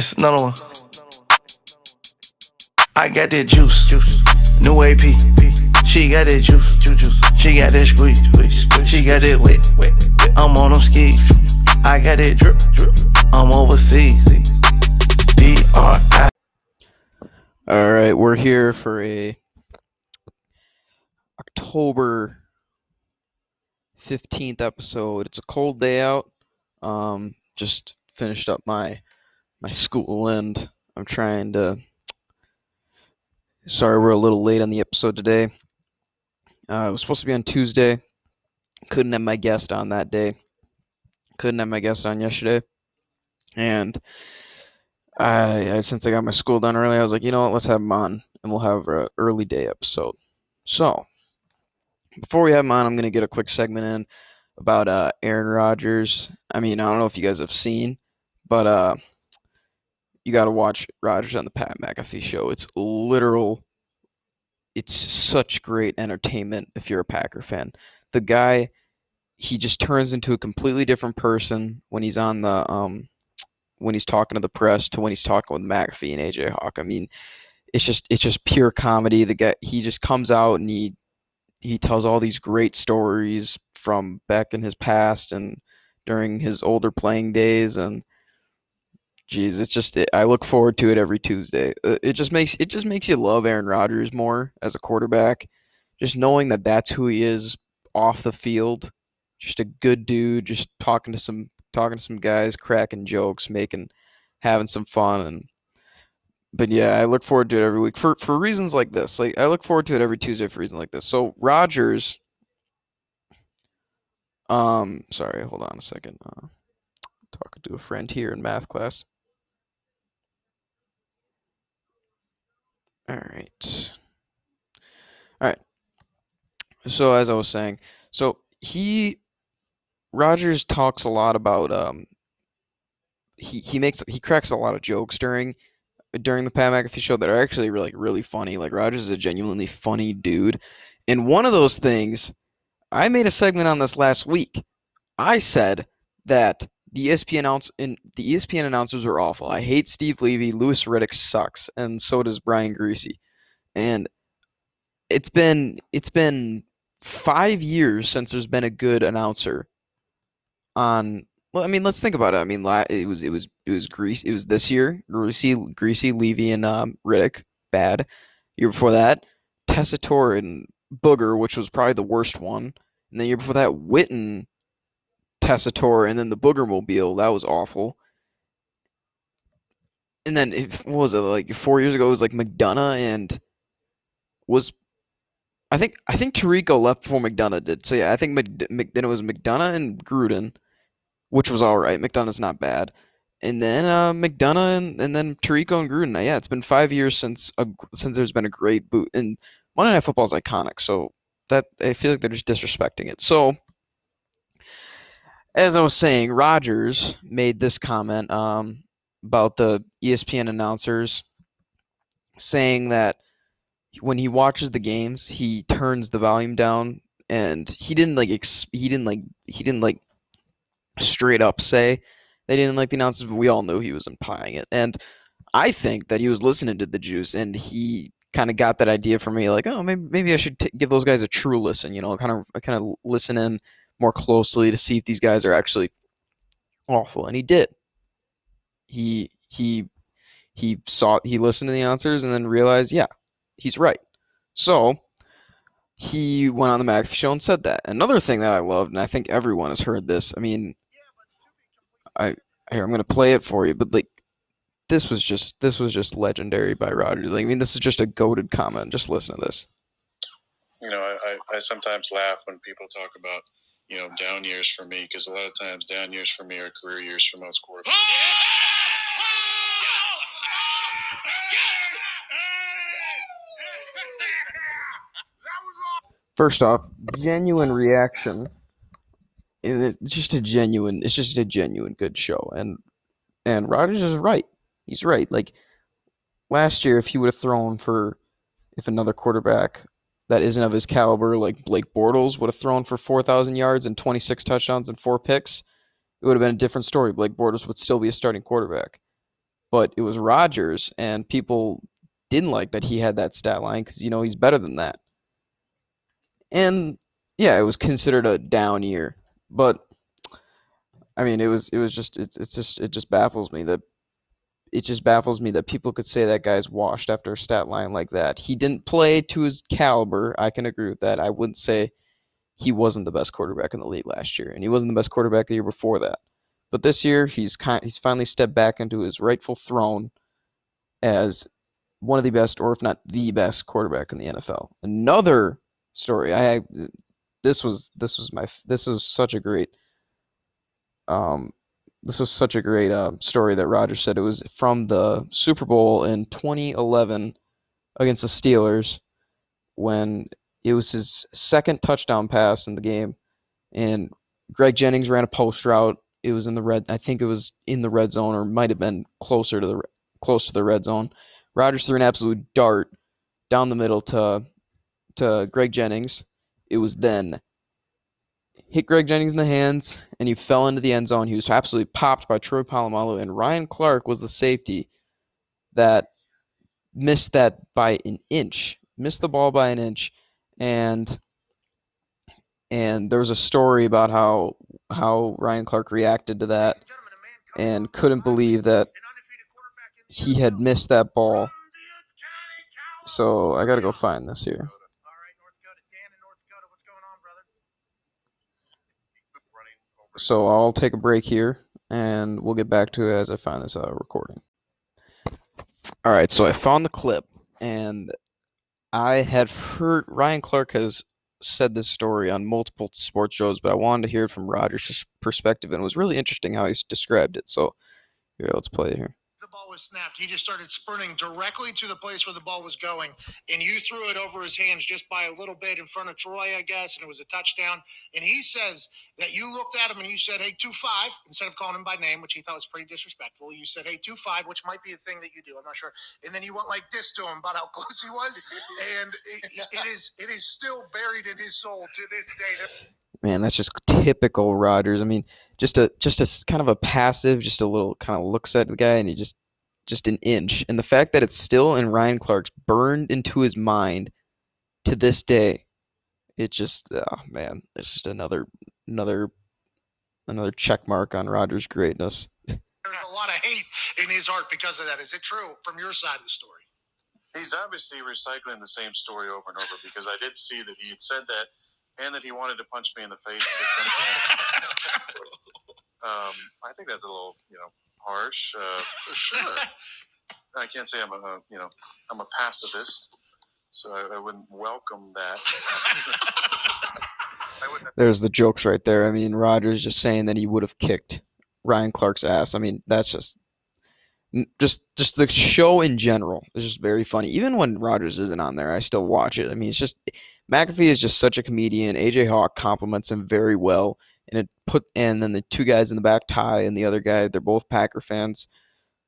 It's another one. I got that juice, juice. New AP. She got that juice, juice. She got that squeeze, squeeze. She got that wet, wet. I'm on them skis. I got that drip, drip. I'm overseas. D R I. All right, we're here for a October 15th episode. It's a cold day out. Um just finished up my my school and I'm trying to Sorry, we're a little late on the episode today. Uh, it was supposed to be on Tuesday. Couldn't have my guest on that day. Couldn't have my guest on yesterday. And I, I since I got my school done early, I was like, you know what, let's have him on and we'll have an early day episode. So before we have him on, I'm gonna get a quick segment in about uh, Aaron Rodgers. I mean, I don't know if you guys have seen, but uh, you got to watch Rodgers on the Pat McAfee show. It's literal. It's such great entertainment if you're a Packer fan. The guy, he just turns into a completely different person when he's on the um, when he's talking to the press to when he's talking with McAfee and AJ Hawk. I mean, it's just it's just pure comedy. The guy he just comes out and he he tells all these great stories from back in his past and during his older playing days and geez it's just i look forward to it every tuesday uh, it just makes it just makes you love aaron rodgers more as a quarterback just knowing that that's who he is off the field just a good dude just talking to some talking to some guys cracking jokes making having some fun and but yeah i look forward to it every week for for reasons like this like i look forward to it every tuesday for reasons like this so rodgers um, sorry, hold on a second. Uh, talking to a friend here in math class. All right. All right. So as I was saying, so he Rodgers talks a lot about um he he makes he cracks a lot of jokes during during the Pat McAfee show that are actually really really funny. Like Rodgers is a genuinely funny dude. And one of those things I made a segment on this last week. I said that the ESPN announce in the ESPN announcers are awful. I hate Steve Levy. Louis Riddick sucks, and so does Brian Griese. And it's been it's been five years since there's been a good announcer on. Well, I mean, let's think about it. I mean, it was it was it was Griese. It was this year. Greasy Griese, Levy, and um, Riddick bad. Year before that, Tessitore and Booger, which was probably the worst one. And the year before that, Witten, Tessitore, and then the Booger Mobile. That was awful. And then, if, what was it, like four years ago, it was like McDonough and was. I think I think Tirico left before McDonough did. So yeah, I think Mc, Mc, then it was McDonough and Gruden, which was all right. McDonough's not bad. And then uh, McDonough and, and then Tirico and Gruden. Yeah, it's been five years since a, since there's been a great boot. And Monday Night Football is iconic, so that I feel like they're just disrespecting it. So, as I was saying, Rodgers made this comment um, about the ESPN announcers saying that when he watches the games, he turns the volume down, and he didn't like ex- he didn't like he didn't like straight up say they didn't like the announcers, but we all knew he was implying it, and I think that he was listening to the juice, and he kind of got that idea for me, like, oh, maybe maybe I should t- give those guys a true listen. You know, kind of kind of listen in more closely to see if these guys are actually awful, and he did. He he he saw he listened to the answers and then realized, yeah, he's right. So he went on the McAfee show and said that. Another thing that I loved, and I think everyone has heard this. I mean, I here I'm gonna play it for you, but like this was just this was just legendary by Rodgers. Like, I mean, this is just a goaded comment. Just listen to this. You know, I, I sometimes laugh when people talk about you know down years for me because a lot of times down years for me are career years for most quarterbacks. First off, genuine reaction. It's just a genuine. It's just a genuine good show, and and Rodgers is right he's right. Like last year, if he would have thrown for, if another quarterback that isn't of his caliber, like Blake Bortles, would have thrown for 4,000 yards and 26 touchdowns and four picks, it would have been a different story. Blake Bortles would still be a starting quarterback. but it was Rodgers, and people didn't like that he had that stat line because you know he's better than that. And yeah, it was considered a down year, but I mean, it was it was just it's it's just it just baffles me that it just baffles me that people could say that guy's washed after a stat line like that. He didn't play to his caliber. I can agree with that. I wouldn't say he wasn't the best quarterback in the league last year, and he wasn't the best quarterback the year before that. But this year, he's kind, he's finally stepped back into his rightful throne as one of the best, or if not the best, quarterback in the NFL. Another story. I this was this was my this was such a great um this was such a great uh, story that Roger said it was from the Super Bowl in 2011 against the Steelers when it was his second touchdown pass in the game, and Greg Jennings ran a post route. It was in the red. I think it was in the red zone, or might have been closer to the close to the red zone. Rodgers threw an absolute dart down the middle to to Greg Jennings. It was then hit Greg Jennings in the hands, and he fell into the end zone. He was absolutely popped by Troy Polamalu, and Ryan Clark was the safety that missed that by an inch, missed the ball by an inch, and and there was a story about how how Ryan Clark reacted to that and couldn't believe that he had missed that ball. So I got to go find this here. So I'll take a break here and we'll get back to it as I find this uh, recording. All right, so I found the clip and I had heard Ryan Clark has said this story on multiple sports shows, but I wanted to hear it from Rodgers' perspective, and it was really interesting how he described it. So here, let's play it here was snapped, he just started sprinting directly to the place where the ball was going, and you threw it over his hands just by a little bit in front of Troy, I guess, and it was a touchdown. And he says that you looked at him and you said, "Hey, two five," instead of calling him by name, which he thought was pretty disrespectful. You said, "Hey, two five," which might be a thing that you do. I'm not sure. And then you went like this to him about how close he was, and it, it is it is still buried in his soul to this day. Man, that's just typical Rodgers. I mean, just a just a kind of a passive, just a little kind of looks at the guy, and he just just an inch. And the fact that it's still in Ryan Clark's burned into his mind to this day, it just oh man, it's just another another another check mark on Rodgers' greatness. There's a lot of hate in his heart because of that. Is it true from your side of the story? He's obviously recycling the same story over and over because I did see that he had said that and that he wanted to punch me in the face. um, I think that's a little, you know, harsh. Uh, for sure. I can't say I'm a, you know I'm a pacifist, so I, I wouldn't welcome that. There's the jokes right there. I mean, Rodgers just saying that he would have kicked Ryan Clark's ass. I mean, that's just just just the show in general is just very funny. Even when Rodgers isn't on there, I still watch it. I mean, it's just McAfee is just such a comedian. AJ Hawk compliments him very well and it put and then the two guys in the back tie and the other guy they're both Packer fans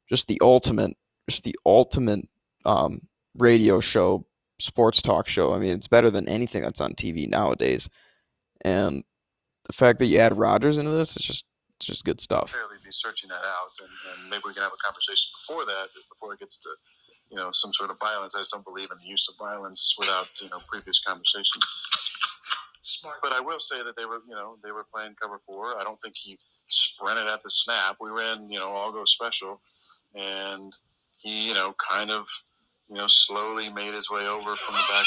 just the ultimate just the ultimate um, radio show sports talk show I mean it's better than anything that's on TV nowadays and the fact that you add Rodgers into this is just it's just good stuff. Fairly be searching that out, and, and maybe we can have a conversation before that, before it gets to you know some sort of violence. I just don't believe in the use of violence without you know previous conversation. Smart. But I will say that they were, you know, they were playing cover four. I don't think he sprinted at the snap. We ran, you know, all go special, and he, you know, kind of, you know, slowly made his way over from the back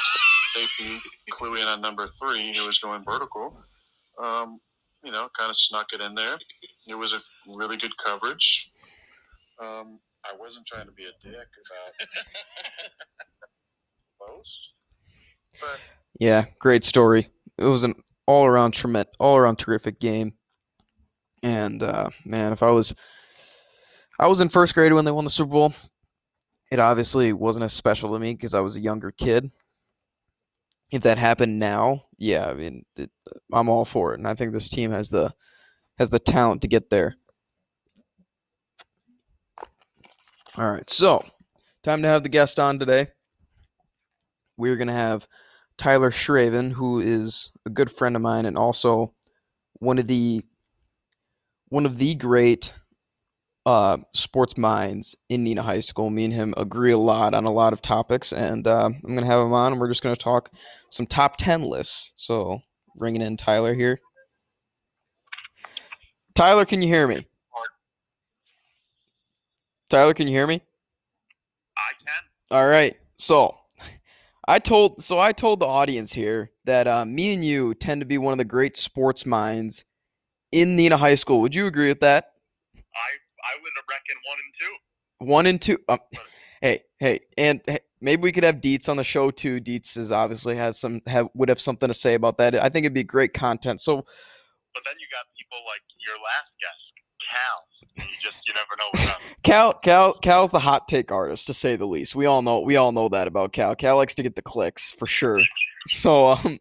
safety, cluing on number three, who was going vertical. Um, you know, kind of snuck it in there. It was a really good coverage. Um, I wasn't trying to be a dick about close, but yeah, great story it was an all around tremendous, all around terrific game. And uh, man, if I was, I was in first grade when they won the Super Bowl. It obviously wasn't as special to me because I was a younger kid. If that happened now, yeah, I mean, it, I'm all for it, and I think this team has the has the talent to get there. All right, so time to have the guest on today. We're gonna have Tyler Schraven, who is a good friend of mine and also one of the one of the great uh, sports minds in Neenah High School. Me and him agree a lot on a lot of topics, and uh, I'm gonna have him on, and we're just gonna talk some top ten lists. So, bringing in Tyler here. Tyler, can you hear me? Tyler, can you hear me? I can. All right. So, I told so I told the audience here that uh, me and you tend to be one of the great sports minds in Neenah High School. Would you agree with that? I I would reckon one and two. One and two. Um, hey, hey, and hey, maybe we could have Dietz on the show too. Dietz is obviously has some have would have something to say about that. I think it'd be great content. So, But then you got people like your last guest, Cal. You just you never know what's up. Cal, Cal, Cal's the hot take artist to say the least. We all know we all know that about Cal. Cal likes to get the clicks for sure. So, um,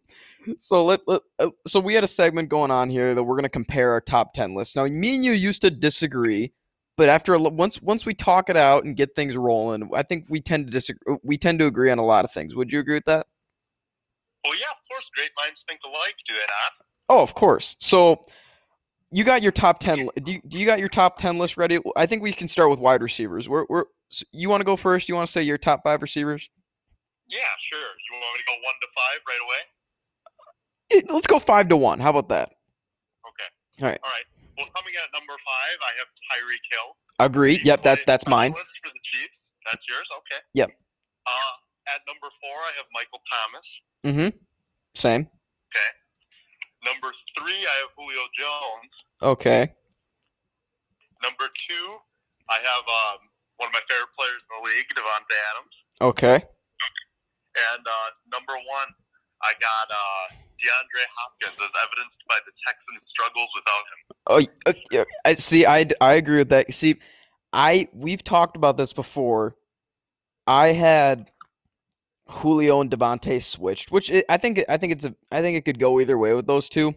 so let, let uh, so we had a segment going on here that we're gonna compare our top ten lists. Now, me and you used to disagree, but after a, once once we talk it out and get things rolling, I think we tend to disagree. We tend to agree on a lot of things. Would you agree with that? Well, yeah, of course, great minds think alike, do they not? Oh, of course. So you got your top 10 li- do you, do you got your top 10 list ready? I think we can start with wide receivers. We're, we're you want to go first? You want to say your top 5 receivers? Yeah, sure. You want me to go one to five right away? Eh, Let's go 5 to 1. How about that? Okay. All right. All right. Well, coming in at number five, I have Tyreek Hill. Agree. He Yep, that that's mine. list for the Chiefs. That's yours. Okay. Yep. Uh, at number four, I have Michael Thomas. Mm-hmm. Same. Number three, I have Julio Jones. Okay. Number two, I have um, one of my favorite players in the league, Davante Adams. Okay. And uh, number one, I got uh, DeAndre Hopkins, as evidenced by the Texans' struggles without him. Oh, yeah, I see. I I agree with that. See, I we've talked about this before. I had Julio and Davante switched, which i think I think it's a I think it could go either way with those two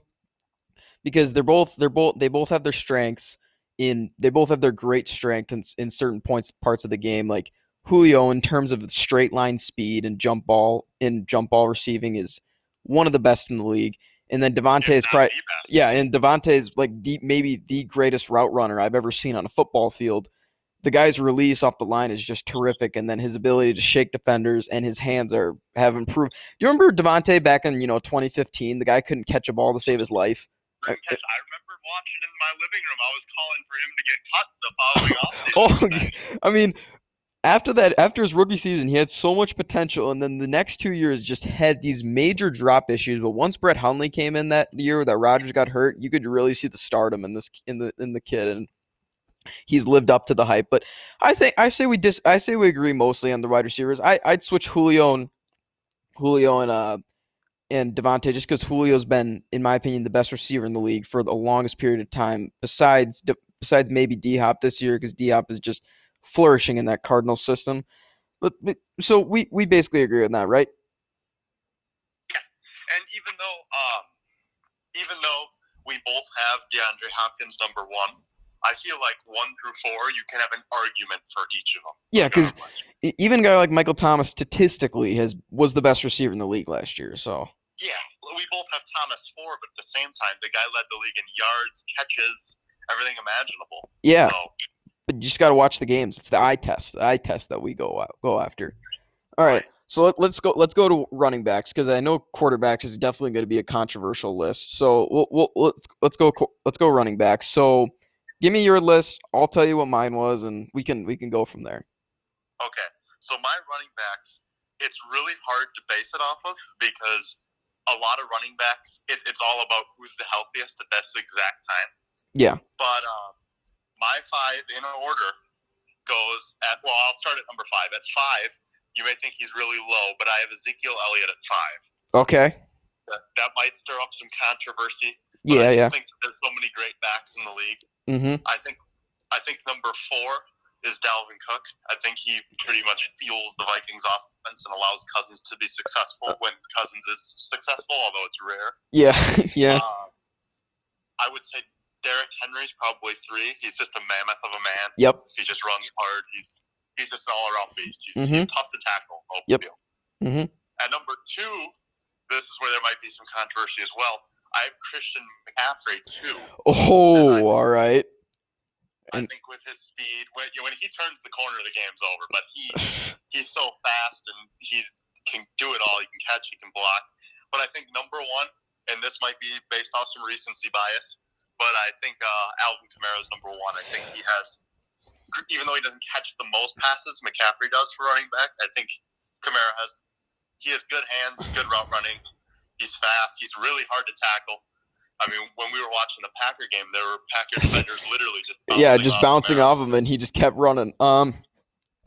because they're both they're both they both have their strengths in they both have their great strength in, in certain points parts of the game. Like Julio, in terms of straight line speed and jump ball and jump ball receiving, is one of the best in the league. And then Davante is probably yeah, and Davante is like the maybe the greatest route runner I've ever seen on a football field. The guy's release off the line is just terrific, and then his ability to shake defenders and his hands are have improved. Do you remember Davante back in you know 2015? The guy couldn't catch a ball to save his life. Couldn't I remember watching in my living room. I was calling for him to get cut the following offseason. Oh, I mean, after that, after his rookie season, he had so much potential, and then the next two years just had these major drop issues. But once Brett Hundley came in that year that Rodgers got hurt, you could really see the stardom in this in the in the kid, and he's lived up to the hype. But I think I say we dis I say we agree mostly on the wide receivers. I I'd switch Julio and Julio and uh and Davante just because Julio's been, in my opinion, the best receiver in the league for the longest period of time. Besides besides maybe D Hop this year because D Hop is just flourishing in that Cardinal system. But, but so we we basically agree on that, right? And even though, um, even though we both have DeAndre Hopkins number one, I feel like one through four, you can have an argument for each of them. Yeah, because oh, even a guy like Michael Thomas statistically has was the best receiver in the league last year. So yeah, we both have Thomas four, but at the same time, the guy led the league in yards, catches, everything imaginable. yeah, So, but you just got to watch the games. It's the eye test, the eye test that we go go after. All right, so let, let's go. Let's go to running backs because I know quarterbacks is definitely going to be a controversial list. So we'll, we'll, let's let's go let's go running backs. So give me your list. I'll tell you what mine was, and we can we can go from there. okay, so my running backs, it's really hard to base it off of because a lot of running backs, it, it's all about who's the healthiest at this exact time. Yeah. But um, my five in order goes at well, I'll start at number five. At five, you may think he's really low, but I have Ezekiel Elliott at five. Okay. That, that might stir up some controversy. Yeah. I Yeah. think there's so many great backs in the league. Mm-hmm. I think I think number four is Dalvin Cook. I think he pretty much fuels the Vikings offense and allows Cousins to be successful when Cousins is successful, although it's rare. Yeah. yeah. Um, I would say Derrick Henry's probably three. He's just a mammoth of a man. Yep. He just runs hard. He's he's just an all around beast. He's, Mhm. he's tough to tackle. No Yep. deal. Mhm. At number two, this is where there might be some controversy as well. I have Christian McCaffrey too. Oh, all right. I And- think with his speed, when, you know, when he turns the corner, the game's over. But he he's so fast and he can do it all. He can catch, he can block. But I think number one, and this might be based off some recency bias, but I think uh, Alvin Kamara is number one. I think he has, even though he doesn't catch the most passes, McCaffrey does for running back. I think Kamara has, he has good hands, good route running. He's fast. He's really hard to tackle. I mean, when we were watching the Packer game, there were Packer defenders literally just yeah, just off bouncing off him, and he just kept running. Um,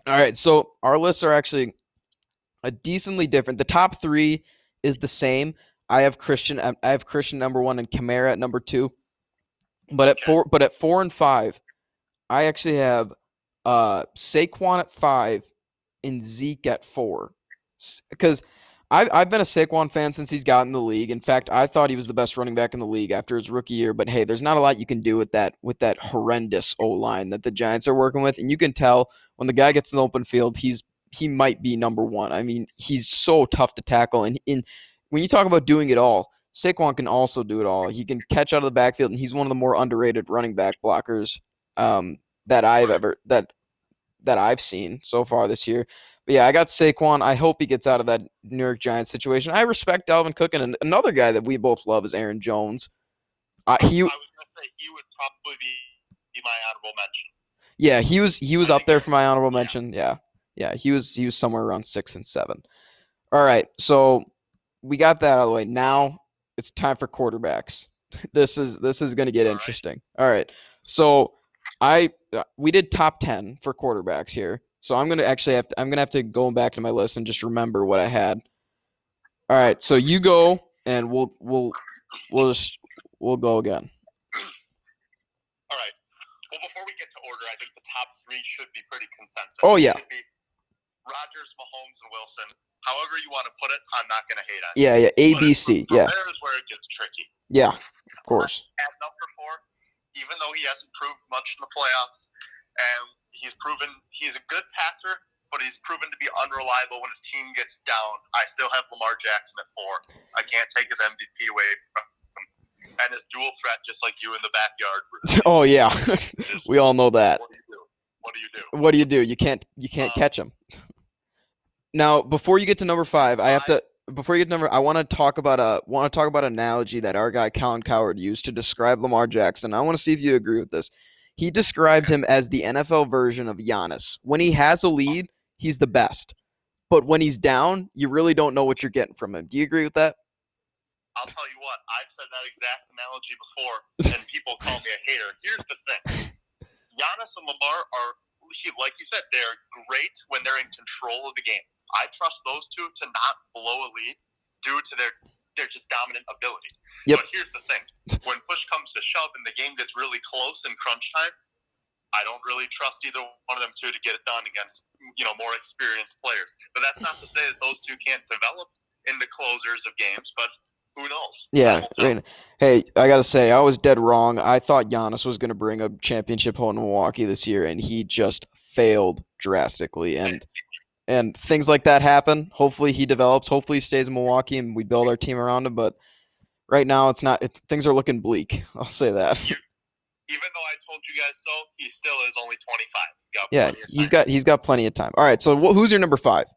all right, so our lists are actually a decently different. The top three is the same. I have Christian. I have Christian number one and Kamara at number two. But at Okay. four, but at four and five, I actually have uh Saquon at five and Zeke at four. Because I've I've been a Saquon fan since he's gotten the league. In fact, I thought he was the best running back in the league after his rookie year. But hey, there's not a lot you can do with that with that horrendous O line that the Giants are working with, and you can tell when the guy gets in the open field, he's he might be number one. I mean, he's so tough to tackle, and in when you talk about doing it all, Saquon can also do it all. He can catch out of the backfield, and he's one of the more underrated running back blockers um, that I've ever that that I've seen so far this year. But yeah, I got Saquon. I hope he gets out of that New York Giants situation. I respect Dalvin Cook, and another guy that we both love is Aaron Jones. Uh, he I was gonna say he would probably be, be my honorable mention. Yeah, he was he was I up there for my honorable mention. Yeah. Yeah, he was he was somewhere around 6 and 7. All right. So we got that out of the way. Now it's time for quarterbacks. This is this is going to get All right. interesting. All right. So I uh, we did top 10 for quarterbacks here. So I'm going to actually have to I'm going to have to go back to my list and just remember what I had. All right. So you go and we'll we'll we'll just we'll go again. All right. Well, before we get to order, I think the top three should be pretty consensus. Oh, yeah. Rodgers, Mahomes, and Wilson. However you want to put it, I'm not going to hate on. Yeah, yeah, A But B C. from Yeah. There is where it gets tricky. Yeah. Of course. At number four, even though he hasn't proved much in the playoffs, and he's proven he's a good passer, but he's proven to be unreliable when his team gets down. I still have Lamar Jackson at four. I can't take his MVP away from him. And his dual threat, just like you in the backyard. Oh yeah. We all know that. what do you do? What do you do? What do you do? You can't you can't Um, catch him. Now, before you get to number five, I have to before you get to number. I want to talk about a want to talk about an analogy that our guy Colin Cowherd used to describe Lamar Jackson. I want to see if you agree with this. He described him as the NFL version of Giannis. When he has a lead, he's the best, but when he's down, you really don't know what you're getting from him. Do you agree with that? I'll tell you what, I've said that exact analogy before, and people call me a hater. Here's the thing Giannis and Lamar are, like you said, they're great when they're in control of the game. I trust those two to not blow a lead due to their their just dominant ability. Yep. But here's the thing when push comes to shove and the game gets really close in crunch time, I don't really trust either one of them two to get it done against you know more experienced players. But that's not to say that those two can't develop into closers of games, but who knows? Yeah. Time will tell. I mean, hey, I gotta say, I was dead wrong. I thought Giannis was gonna bring a championship home to Milwaukee this year, and he just failed drastically. And and things like that happen. Hopefully, he develops. Hopefully, he stays in Milwaukee, and we build our team around him. But right now, it's not. It, things are looking bleak. I'll say that. Even though I told you guys so, he still is only 25. Got Yeah, he's got he's got plenty of time. All right, so wh- who's your number five?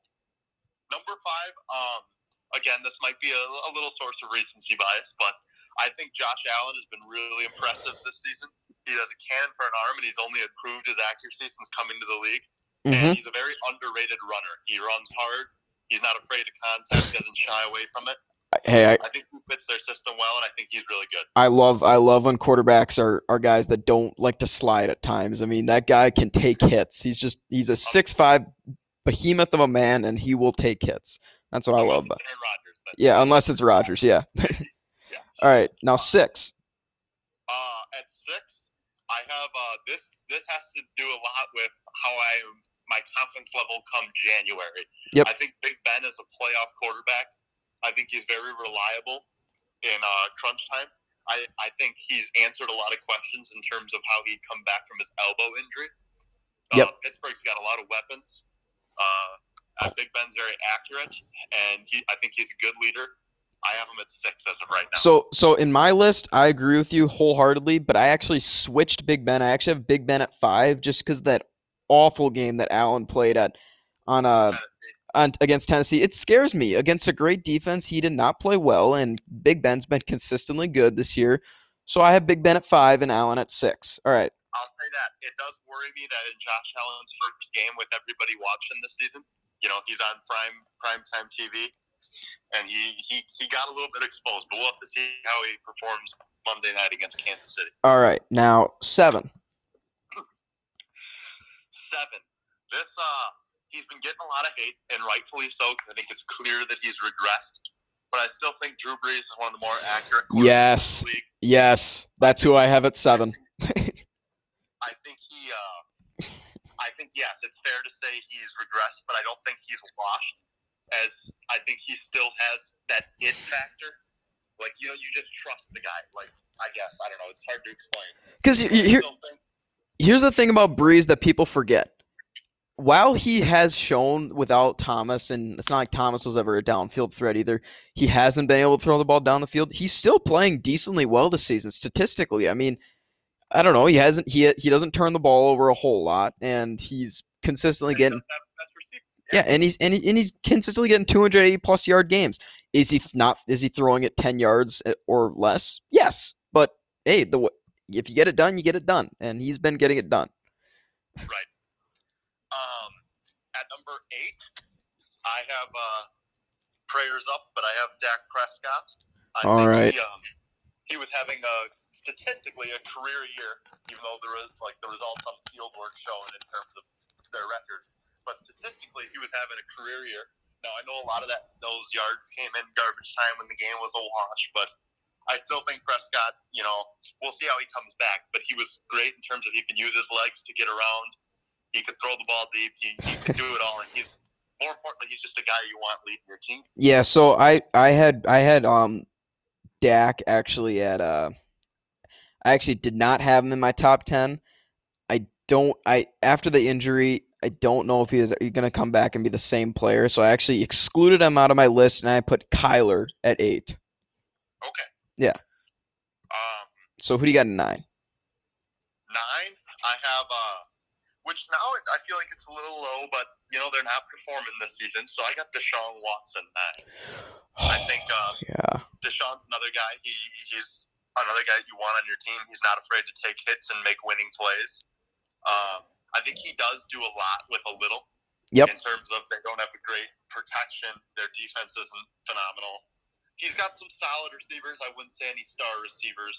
Number five, um, again, this might be a, a little source of recency bias, but I think Josh Allen has been really impressive this season. He has a cannon for an arm, and he's only improved his accuracy since coming to the league. Hmm And he's a very underrated runner. He runs hard. He's not afraid of contact. Doesn't shy away from it. Hey, I, I think he fits their system well, and I think he's really good. I love I love when quarterbacks are are guys that don't like to slide at times. I mean, that guy can take hits. He's just he's a six five behemoth of a man, and he will take hits. That's what I love. About. Aaron Rodgers. Yeah, unless it's Rodgers. Yeah. All right, now six. Uh, at six, I have uh, this. This has to do a lot with how I am my confidence level come January. Yep. I think Big Ben is a playoff quarterback. I think he's very reliable in uh, crunch time. I, I think he's answered a lot of questions in terms of how he'd come back from his elbow injury. Yep. Uh, Pittsburgh's got a lot of weapons. Uh, uh, Big Ben's very accurate, and he, I think he's a good leader. I have him at six as of right now. So so in my list, I agree with you wholeheartedly, but I actually switched Big Ben. I actually have Big Ben at five just because that awful game that Allen played at on uh Tennessee. on against Tennessee. It scares me. Against a great defense, he did not play well, and Big Ben's been consistently good this year. So I have Big Ben at five and Allen at six. All right. I'll say that it does worry me that in Josh Allen's first game with everybody watching this season, you know, he's on prime prime time TV, and he he he got a little bit exposed. But we'll have to see how he performs Monday night against Kansas City. All right. Now seven. Seven. This uh, he's been getting a lot of hate, and rightfully so. 'cause I think it's clear that he's regressed. But I still think Drew Brees is one of the more accurate. Yes. in the league. Yes, that's who I have at seven. I think he. Uh, I think yes, it's fair to say he's regressed, but I don't think he's washed. As I think he still has that it factor. Like you know, you just trust the guy. Like I guess I don't know. It's hard to explain. Because still think- here's the thing about Brees that people forget. While he has shown without Thomas, and it's not like Thomas was ever a downfield threat either, he hasn't been able to throw the ball down the field. He's still playing decently well this season statistically. I mean, I don't know. He hasn't. He he doesn't turn the ball over a whole lot, and he's consistently getting doesn't have the best receiver. yeah, and he's and, he, and he's consistently getting 280 plus yard games. Is he not? Is he throwing it 10 yards uh, or less? Yes, but hey, the if you get it done, you get it done, and he's been getting it done. Right. Um, at number eight, I have uh, prayers up, but I have Dak Prescott. I All think right. He, um, he was having a statistically a career year, even though there was like the results on the field weren't showing in terms of their record. But statistically, he was having a career year. Now I know a lot of that those yards came in garbage time when the game was a wash, but I still think Prescott. You know, we'll see how he comes back. But he was great in terms of he could use his legs to get around. He could throw the ball deep. He, he could do it all, and he's more importantly, he's just a guy you want leading your team. Yeah, so I I had I had um Dak actually at uh I actually did not have him in my top 10. I don't I after the injury, I don't know if he is going to come back and be the same player, so I actually excluded him out of my list and I put Kyler at 8. Okay. Yeah. Um, So who do you got at 9? nine, I have uh, which now I feel like it's a little low, but you know they're not performing this season, so I got Deshaun Watson nine. I think uh, yeah. Deshaun's another guy. He he's another guy you want on your team. He's not afraid to take hits and make winning plays. Um, I think he does do a lot with a little. Yep. In terms of they don't have a great protection, their defense isn't phenomenal. He's got some solid receivers. I wouldn't say any star receivers.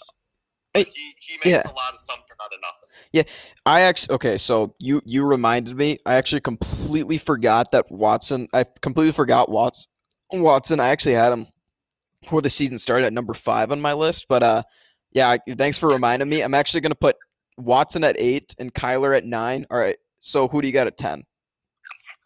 But he he makes yeah. a lot of something out of nothing. Yeah, I actually okay, so you you reminded me. I actually completely forgot that Watson. I completely forgot Watson. Watson. I actually had him before the season started at number five on my list. But uh, yeah. Thanks for reminding me. I'm actually gonna put Watson at eight and Kyler at nine. All right. So who do you got at ten?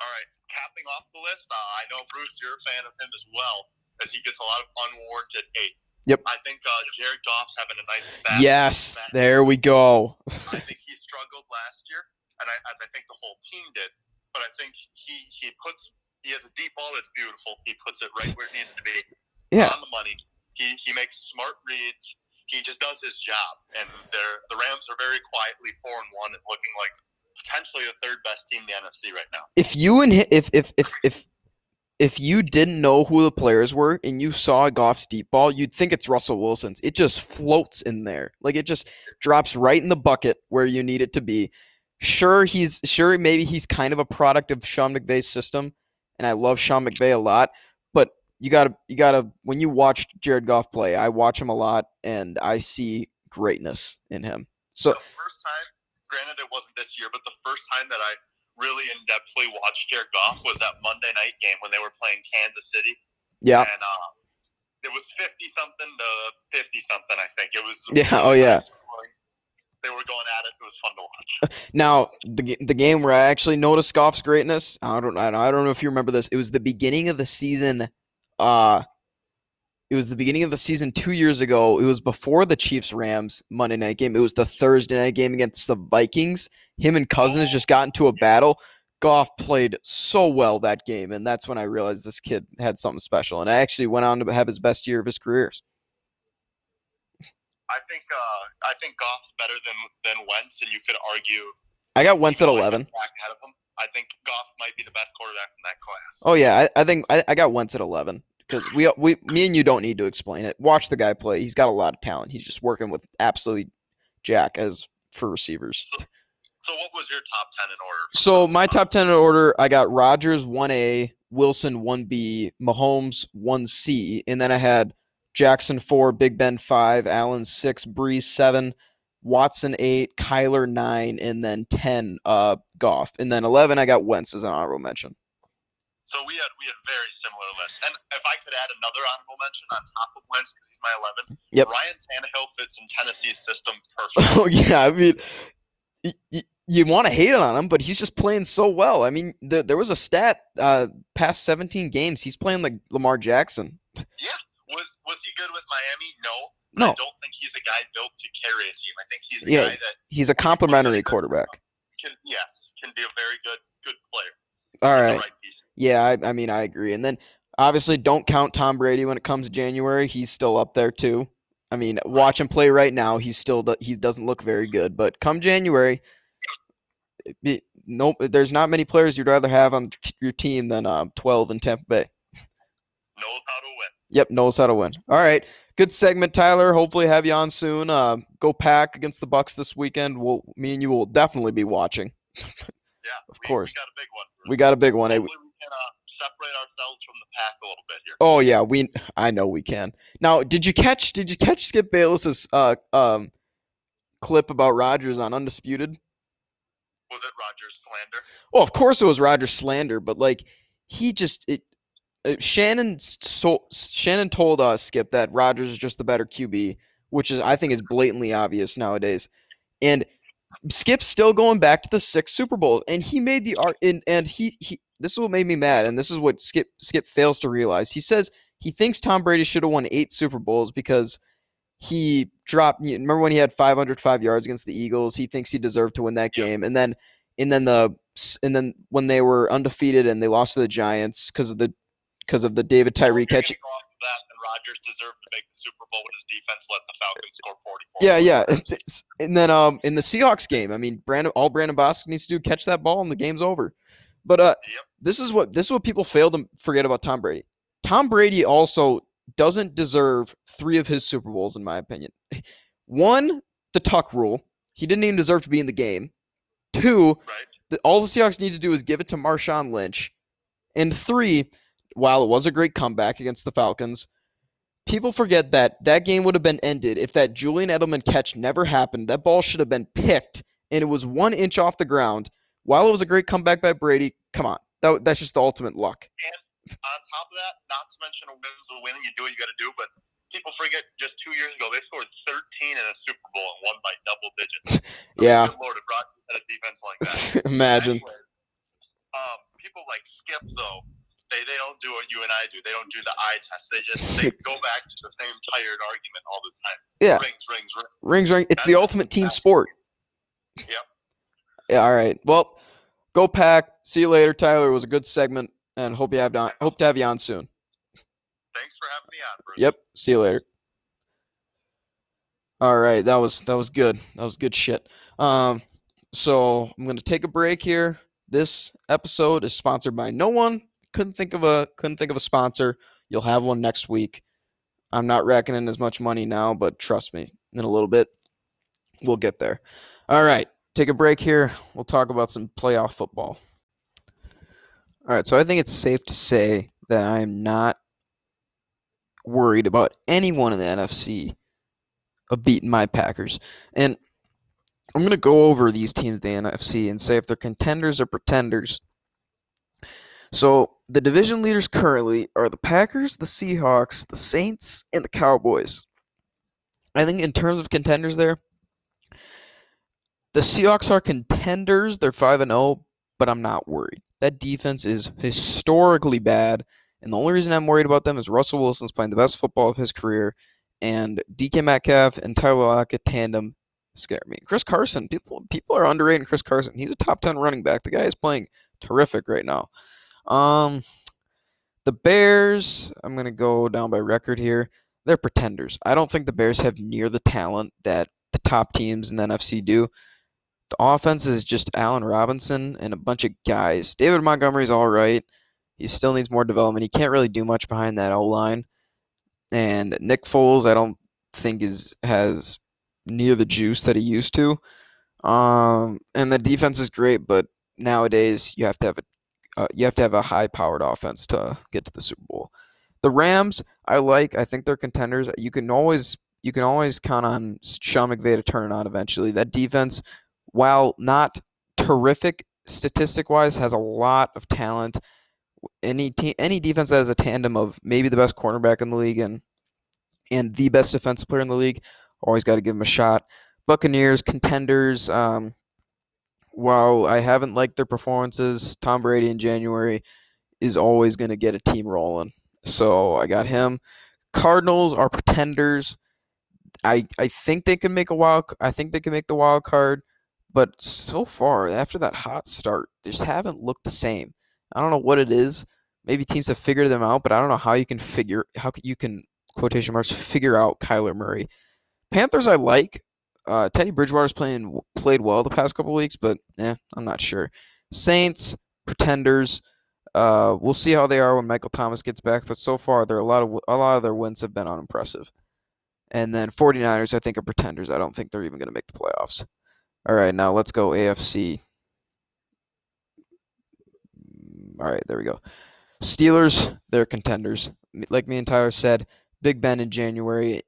All right, capping off the list, uh, I know Bruce, you're a fan of him as well, as he gets a lot of unwarranted hate. Yep. I think uh, Jared Goff's having a nice. back- Yes. back- There we go. I think he struggled last year, and I, as I think the whole team did. But I think he he puts he has a deep ball that's beautiful. He puts it right where it needs to be, Yeah. on the money. He he makes smart reads. He just does his job, and they're, the Rams are very quietly four and one, and looking like potentially the third best team in the NFC right now. If you and if if if if if you didn't know who the players were and you saw Goff's deep ball, you'd think it's Russell Wilson's. It just floats in there. Like it just drops right in the bucket where you need it to be. Sure, he's sure maybe he's kind of a product of Sean McVay's system, and I love Sean McVay a lot. But you gotta you gotta when you watch Jared Goff play, I watch him a lot and I see greatness in him. So the first time, granted it wasn't this year, but the first time that I really in depthly watched Jared Goff was that Monday night game when they were playing Kansas City, yeah, and uh, it was fifty something to fifty something. I think it was. Yeah, really oh, yeah. scoring. They were going at it. It was fun to watch. Now, the the game where I actually noticed Goff's greatness, I don't I don't- I don't know if you remember this. It was the beginning of the season. Uh, it was the beginning of the season two years ago. It was before the Chiefs Rams Monday night game. It was the Thursday night game against the Vikings. Him and Cousins just got into a battle. Goff played so well that game, and that's when I realized this kid had something special. And I actually went on to have his best year of his careers. I think uh, I think Goff's better than than Wentz, and you could argue. I got Wentz at even though I eleven. ahead of him. I think Goff might be the best quarterback in that class. Oh yeah, I, I think I, I got Wentz at eleven because we we me and you don't need to explain it. Watch the guy play. He's got a lot of talent. He's just working with absolutely Jack as for receivers. So what was your top ten in order? So my top ten in order, I got Rodgers one A, Wilson one B, Mahomes one C, and then I had Jackson four, Big Ben five, Allen six, Brees seven, Watson eight, Kyler nine, and then ten, uh, Goff, and then eleven I got Wentz as an honorable mention. So we had we had very similar lists. And if I could add another honorable mention on top of Wentz because he's my eleven, Yep. Ryan Tannehill fits in Tennessee's system perfectly. Oh yeah, I mean, y- y- you want to hate it on him, but he's just playing so well. I mean, there there was a stat uh, past 17 games, he's playing like Lamar Jackson. Yeah. Was was he good with Miami? No. No. I don't think he's a guy built to carry a team. I think he's a Yeah. guy that He's a complimentary quarterback. can yes can be a very good good player. All right. Right. The right piece. Yeah, I, I mean, I agree. And then obviously, don't count Tom Brady when it comes to January. He's still up there too. I mean, watch him play right now. He's still he doesn't look very good, but come January, be- nope. There's not many players you'd rather have on your team than um, 12 in Tampa Bay. Knows how to win. Yep, knows how to win. All right, good segment, Tyler. Hopefully, have you on soon. Uh, go pack against the Bucks this weekend. We'll, me and you will definitely be watching. Yeah, Of we, course. we got a big one. We got a big one. Separate ourselves from the pack a little bit here. Oh yeah, we. I know we can. Now, did you catch? Did you catch Skip Bayless's uh um clip about Rodgers on Undisputed? Was it Rodgers slander? Well, of course it was Rodgers slander, but like he just it. Uh, Shannon so, Shannon told us Skip that Rodgers is just the better QB, which is I think is blatantly obvious nowadays. And Skip's still going back to the six Super Bowls, and he made the art. And, and he he this is what made me mad, and this is what Skip Skip fails to realize. He says he thinks Tom Brady should have won eight Super Bowls because he dropped. Remember when he had 505 yards against the Eagles? He thinks he deserved to win that Yeah. game, and then and then the and then when they were undefeated and they lost to the Giants because of the because of the David Tyree catch. get me wrong with that, and Rodgers deserved to make the Super Bowl when his defense let the Falcons score 44. Yeah, yeah. And then um in the Seahawks game, I mean, Brandon all Brandon Bostick needs to do catch that ball and the game's over. But uh Yep. this is what this is what people fail to forget about Tom Brady. Tom Brady also doesn't deserve three of his Super Bowls, in my opinion. One, the Tuck rule. He didn't even deserve to be in the game. Two, Right. the, all the Seahawks need to do is give it to Marshawn Lynch. And three, while it was a great comeback against the Falcons, people forget that that game would have been ended if that Julian Edelman catch never happened. That ball should have been picked, and it was one inch off the ground. While it was a great comeback by Brady, come on, that, that's just the ultimate luck. And On top of that, not to mention a win's a win and you do what you got to do, but people forget just two years ago they scored 13 in a Super Bowl and won by double digits. Mean, Yeah. Lord, if had a defense like that. Imagine. Anyways, um, people like Skip though, they, they don't do what you and I do. They don't do the eye test. They just they go back to the same tired argument all the time. Yeah. Rings, rings, rings. Rings, ring. It's the ultimate team sport. Yep. Yeah. All right. Well, go pack. See you later, Tyler. It was a good segment, and hope you have on, hope to have you on soon. Thanks for having me on, Bruce. Yep. See you later. All right, that was that was good. That was good shit. Um, so I'm gonna take a break here. This episode is sponsored by no one. Couldn't think of a couldn't think of a sponsor. You'll have one next week. I'm not reckoning as much money now, but trust me, in a little bit, we'll get there. All right, take a break here. We'll talk about some playoff football. All right, so I think it's safe to say that I am not worried about anyone in the NFC of beating my Packers. And I'm going to go over these teams in the NFC and say if they're contenders or pretenders. So the division leaders currently are the Packers, the Seahawks, the Saints, and the Cowboys. I think in terms of contenders there, the Seahawks are contenders. They're 5 and 0, but I'm not worried. That defense is historically bad. And the only reason I'm worried about them is Russell Wilson's playing the best football of his career, and DK Metcalf and Tyler Lockett tandem scare me. Chris Carson, people people are underrating Chris Carson. He's a top ten running back. The guy is playing terrific right now. Um, the Bears, I'm gonna go down by record here. They're pretenders. I don't think the Bears have near the talent that the top teams in the NFC do. The offense is just Allen Robinson and a bunch of guys. David Montgomery's all right. He still needs more development. He can't really do much behind that O line. And Nick Foles, I don't think is has near the juice that he used to. Um, and the defense is great, but nowadays you have to have a uh, you have to have a high powered offense to get to the Super Bowl. The Rams, I like. I think they're contenders. You can always you can always count on Sean McVay to turn it on eventually. That defense, while not terrific statistic wise, has a lot of talent. Any te- any defense that has a tandem of maybe the best cornerback in the league and and the best defensive player in the league, always got to give them a shot. Buccaneers, contenders. Um, while I haven't liked their performances, Tom Brady in January is always going to get a team rolling. So I got him. Cardinals are pretenders. I I think they can make a wild. I think they can make the wild card, but so far after that hot start, they just haven't looked the same. I don't know what it is. Maybe teams have figured them out, but I don't know how you can figure how you can quotation marks figure out Kyler Murray. Panthers I like. Uh, Teddy Bridgewater's playing played well the past couple weeks, but eh, I'm not sure. Saints pretenders. Uh, we'll see how they are when Michael Thomas gets back, but so far there a lot of a lot of their wins have been unimpressive. And then 49ers, I think, are pretenders. I don't think they're even going to make the playoffs. All right, now let's go AFC. All right, there we go. Steelers, they're contenders. Like me and Tyler said, Big Ben in January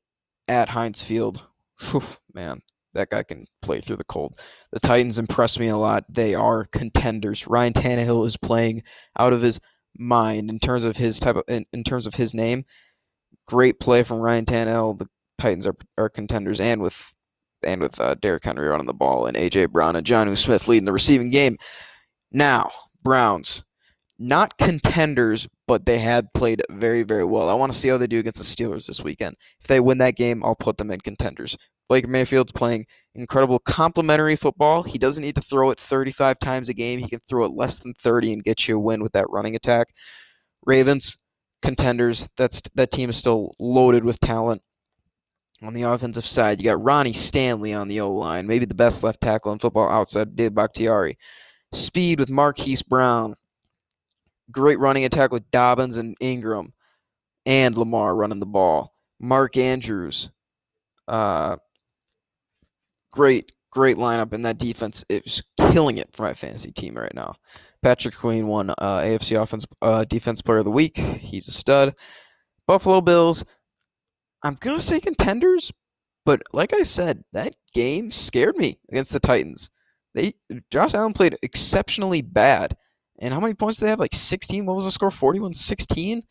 at Heinz Field. Whew, man, that guy can play through the cold. The Titans impress me a lot. They are contenders. Ryan Tannehill is playing out of his mind in terms of his type of in, in terms of his name. Great play from Ryan Tannehill. The Titans are, are contenders, and with and with uh, Derrick Henry running the ball and AJ Brown and Jonnu Smith leading the receiving game. Now Browns, not contenders, but they have played very very well. I want to see how they do against the Steelers this weekend. If they win that game, I'll put them in contenders. Baker Mayfield's playing incredible complementary football. He doesn't need to throw it 35 times a game. He can throw it less than 30 and get you a win with that running attack. Ravens, contenders. That's that team is still loaded with talent. On the offensive side, you got Ronnie Stanley on the O line, maybe the best left tackle in football outside of Dave Bakhtiari. Speed with Marquise Brown. Great running attack with Dobbins and Ingram, and Lamar running the ball. Mark Andrews. Uh, great, great lineup, and that defense is killing it for my fantasy team right now. Patrick Queen won uh, AFC Offense uh, Defense Player of the Week. He's a stud. Buffalo Bills. I'm gonna say contenders, but like I said, that game scared me against the Titans. They Josh Allen played exceptionally bad. And how many points did they have? Like 16? What was the score? 41 16?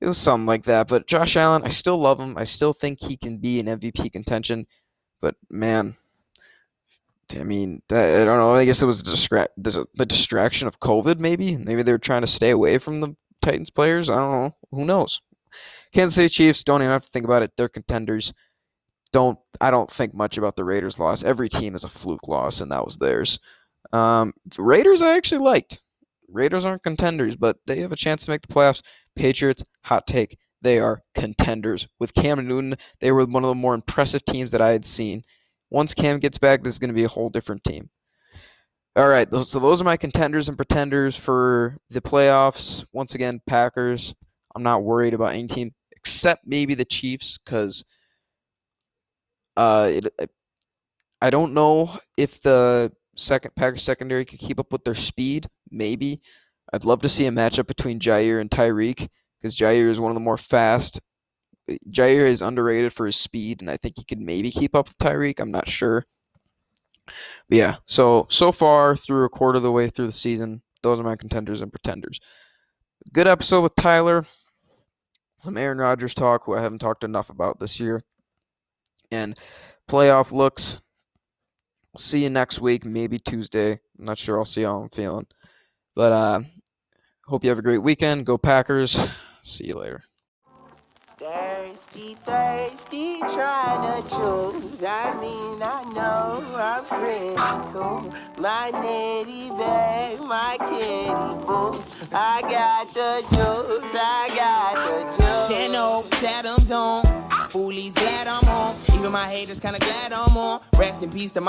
It was something like that. But Josh Allen, I still love him. I still think he can be an MVP contention. But man, I mean, I don't know. I guess it was distra- the distraction of COVID, maybe. Maybe they were trying to stay away from the Titans players. I don't know. Who knows? Kansas City Chiefs don't even have to think about it. They're contenders. Don't I don't think much about the Raiders' loss. Every team is a fluke loss, and that was theirs. Um, the Raiders I actually liked. Raiders aren't contenders, but they have a chance to make the playoffs. Patriots, hot take. They are contenders. With Cam Newton, they were one of the more impressive teams that I had seen. Once Cam gets back, this is going to be a whole different team. All right, so those are my contenders and pretenders for the playoffs. Once again, Packers. I'm not worried about any team except maybe the Chiefs because uh, it, I don't know if the second Packers secondary could keep up with their speed. Maybe. I'd love to see a matchup between Jaire and Tyreek because Jaire is one of the more fast. Jaire is underrated for his speed, and I think he could maybe keep up with Tyreek. I'm not sure. But yeah, so so far through a quarter of the way through the season, those are my contenders and pretenders. Good episode with Tyler. Some Aaron Rodgers talk, who I haven't talked enough about this year. And playoff looks. See you next week, maybe Tuesday. I'm not sure. I'll see how I'm feeling. But uh, hope you have a great weekend. Go Packers. See you later. Thirsty, thirsty, trying to choose. I mean, I know I'm cool. My nitty bag, my kitty boots. I got the juice, I got the juice. Oaks, Adams on. Foolies glad I'm home. Even my haters kinda glad I'm on. Rest in peace to my